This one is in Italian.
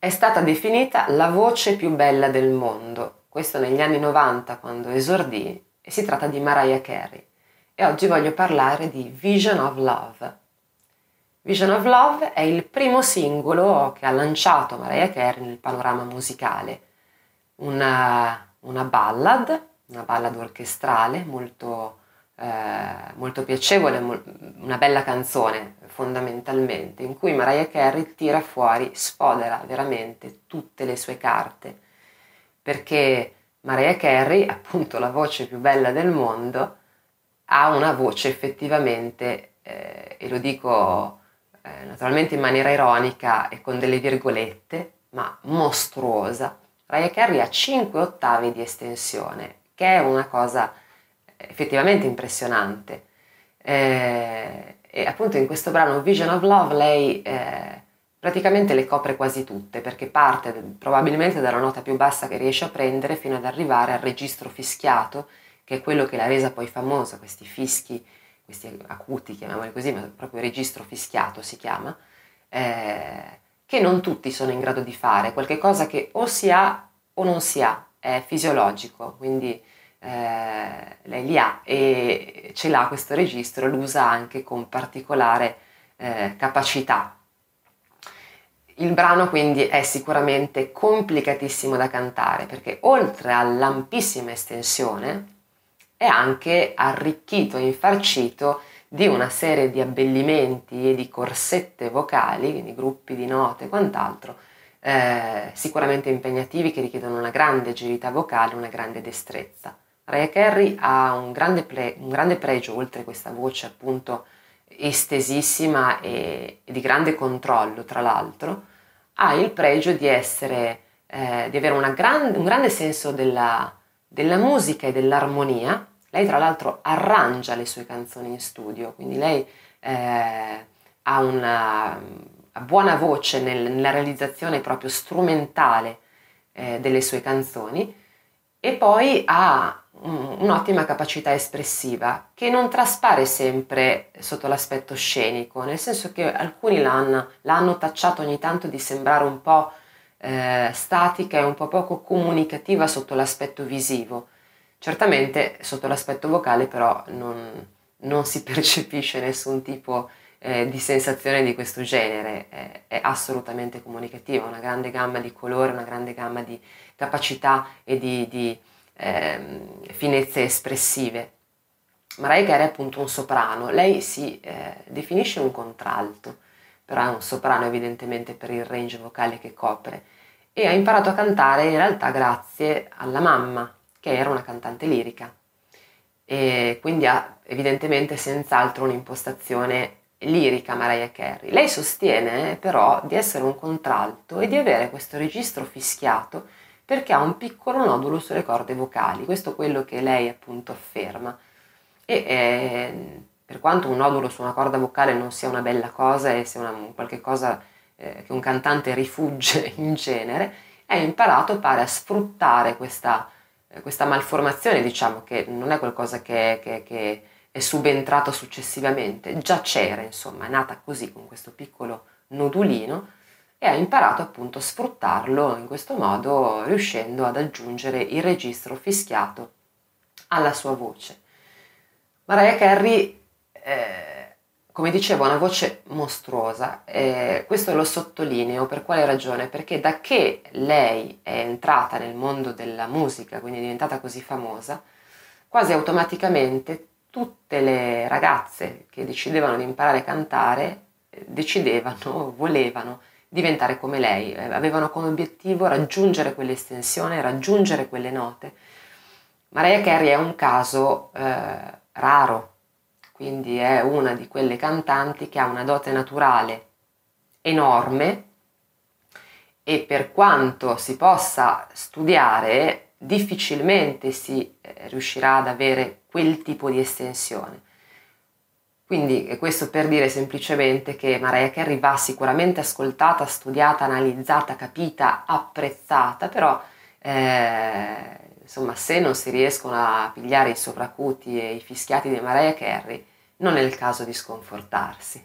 è stata definita la voce più bella del mondo, questo negli anni 90 quando esordì, e si tratta di Mariah Carey. E oggi voglio parlare di Vision of Love. Vision of Love è il primo singolo che ha lanciato Mariah Carey nel panorama musicale, una, una ballad, una ballad orchestrale molto, eh, molto piacevole, una bella canzone fondamentalmente, in cui Mariah Carey tira fuori, sfodera veramente tutte le sue carte, perché Mariah Carey, appunto la voce più bella del mondo, ha una voce effettivamente, eh, e lo dico eh, naturalmente in maniera ironica e con delle virgolette, ma mostruosa. Mariah Carey ha 5 ottavi di estensione, che è una cosa effettivamente impressionante. Eh, e appunto in questo brano Vision of Love lei eh, praticamente le copre quasi tutte perché parte probabilmente dalla nota più bassa che riesce a prendere fino ad arrivare al registro fischiato che è quello che l'ha resa poi famosa, questi fischi, questi acuti chiamiamoli così, ma proprio registro fischiato si chiama, eh, che non tutti sono in grado di fare, qualche cosa che o si ha o non si ha, è fisiologico, quindi eh, lei li ha. E ce l'ha questo registro, lo usa anche con particolare eh, capacità. Il brano quindi è sicuramente complicatissimo da cantare perché oltre all'ampissima estensione è anche arricchito e infarcito di una serie di abbellimenti e di corsette vocali, quindi gruppi di note e quant'altro, eh, sicuramente impegnativi che richiedono una grande agilità vocale, una grande destrezza. Mariah Carey ha un grande, pre- un grande pregio, oltre questa voce appunto estesissima e, di grande controllo, tra l'altro, ha il pregio di essere, eh, di avere gran, un grande senso della, della musica e dell'armonia. Lei tra l'altro arrangia le sue canzoni in studio, quindi lei eh, ha una, una, buona voce nel, nella realizzazione proprio strumentale eh, delle sue canzoni e poi ha un'ottima capacità espressiva che non traspare sempre sotto l'aspetto scenico, nel senso che alcuni l'hanno, l'hanno tacciato ogni tanto di sembrare un po' eh, statica e un po' poco comunicativa sotto l'aspetto visivo. Certamente sotto l'aspetto vocale però non, non si percepisce nessun tipo eh, di sensazione di questo genere, è, è assolutamente comunicativa, una grande gamma di colore, una grande gamma di capacità e di, di eh, finezze espressive. Mariah Carey è appunto un soprano, lei si eh, definisce un contralto, però è un soprano evidentemente per il range vocale che copre e ha imparato a cantare in realtà grazie alla mamma, che era una cantante lirica e quindi ha evidentemente senz'altro un'impostazione lirica Mariah Carey. Lei sostiene però di essere un contralto e di avere questo registro fischiato perché ha un piccolo nodulo sulle corde vocali, questo è quello che lei appunto afferma. E eh, per quanto un nodulo su una corda vocale non sia una bella cosa e sia una, qualche cosa eh, che un cantante rifugge in genere, ha imparato pare a sfruttare questa, eh, questa malformazione, diciamo che non è qualcosa che, che, che è subentrato successivamente, già c'era, insomma, è nata così con questo piccolo nodulino e ha imparato appunto a sfruttarlo in questo modo riuscendo ad aggiungere il registro fischiato alla sua voce. Mariah Carey, eh, come dicevo, ha una voce mostruosa e questo lo sottolineo per quale ragione? Perché da che lei è entrata nel mondo della musica, quindi è diventata così famosa, quasi automaticamente tutte le ragazze che decidevano di imparare a cantare eh, decidevano, volevano diventare come lei, eh, avevano come obiettivo raggiungere quell'estensione, raggiungere quelle note. Mariah Carey è un caso eh, raro, quindi è una di quelle cantanti che ha una dote naturale enorme e per quanto si possa studiare difficilmente si eh, riuscirà ad avere quel tipo di estensione. Quindi questo per dire semplicemente che Mariah Carey va sicuramente ascoltata, studiata, analizzata, capita, apprezzata, però eh, insomma se non si riescono a pigliare i sovracuti e i fischiati di Mariah Carey non è il caso di sconfortarsi.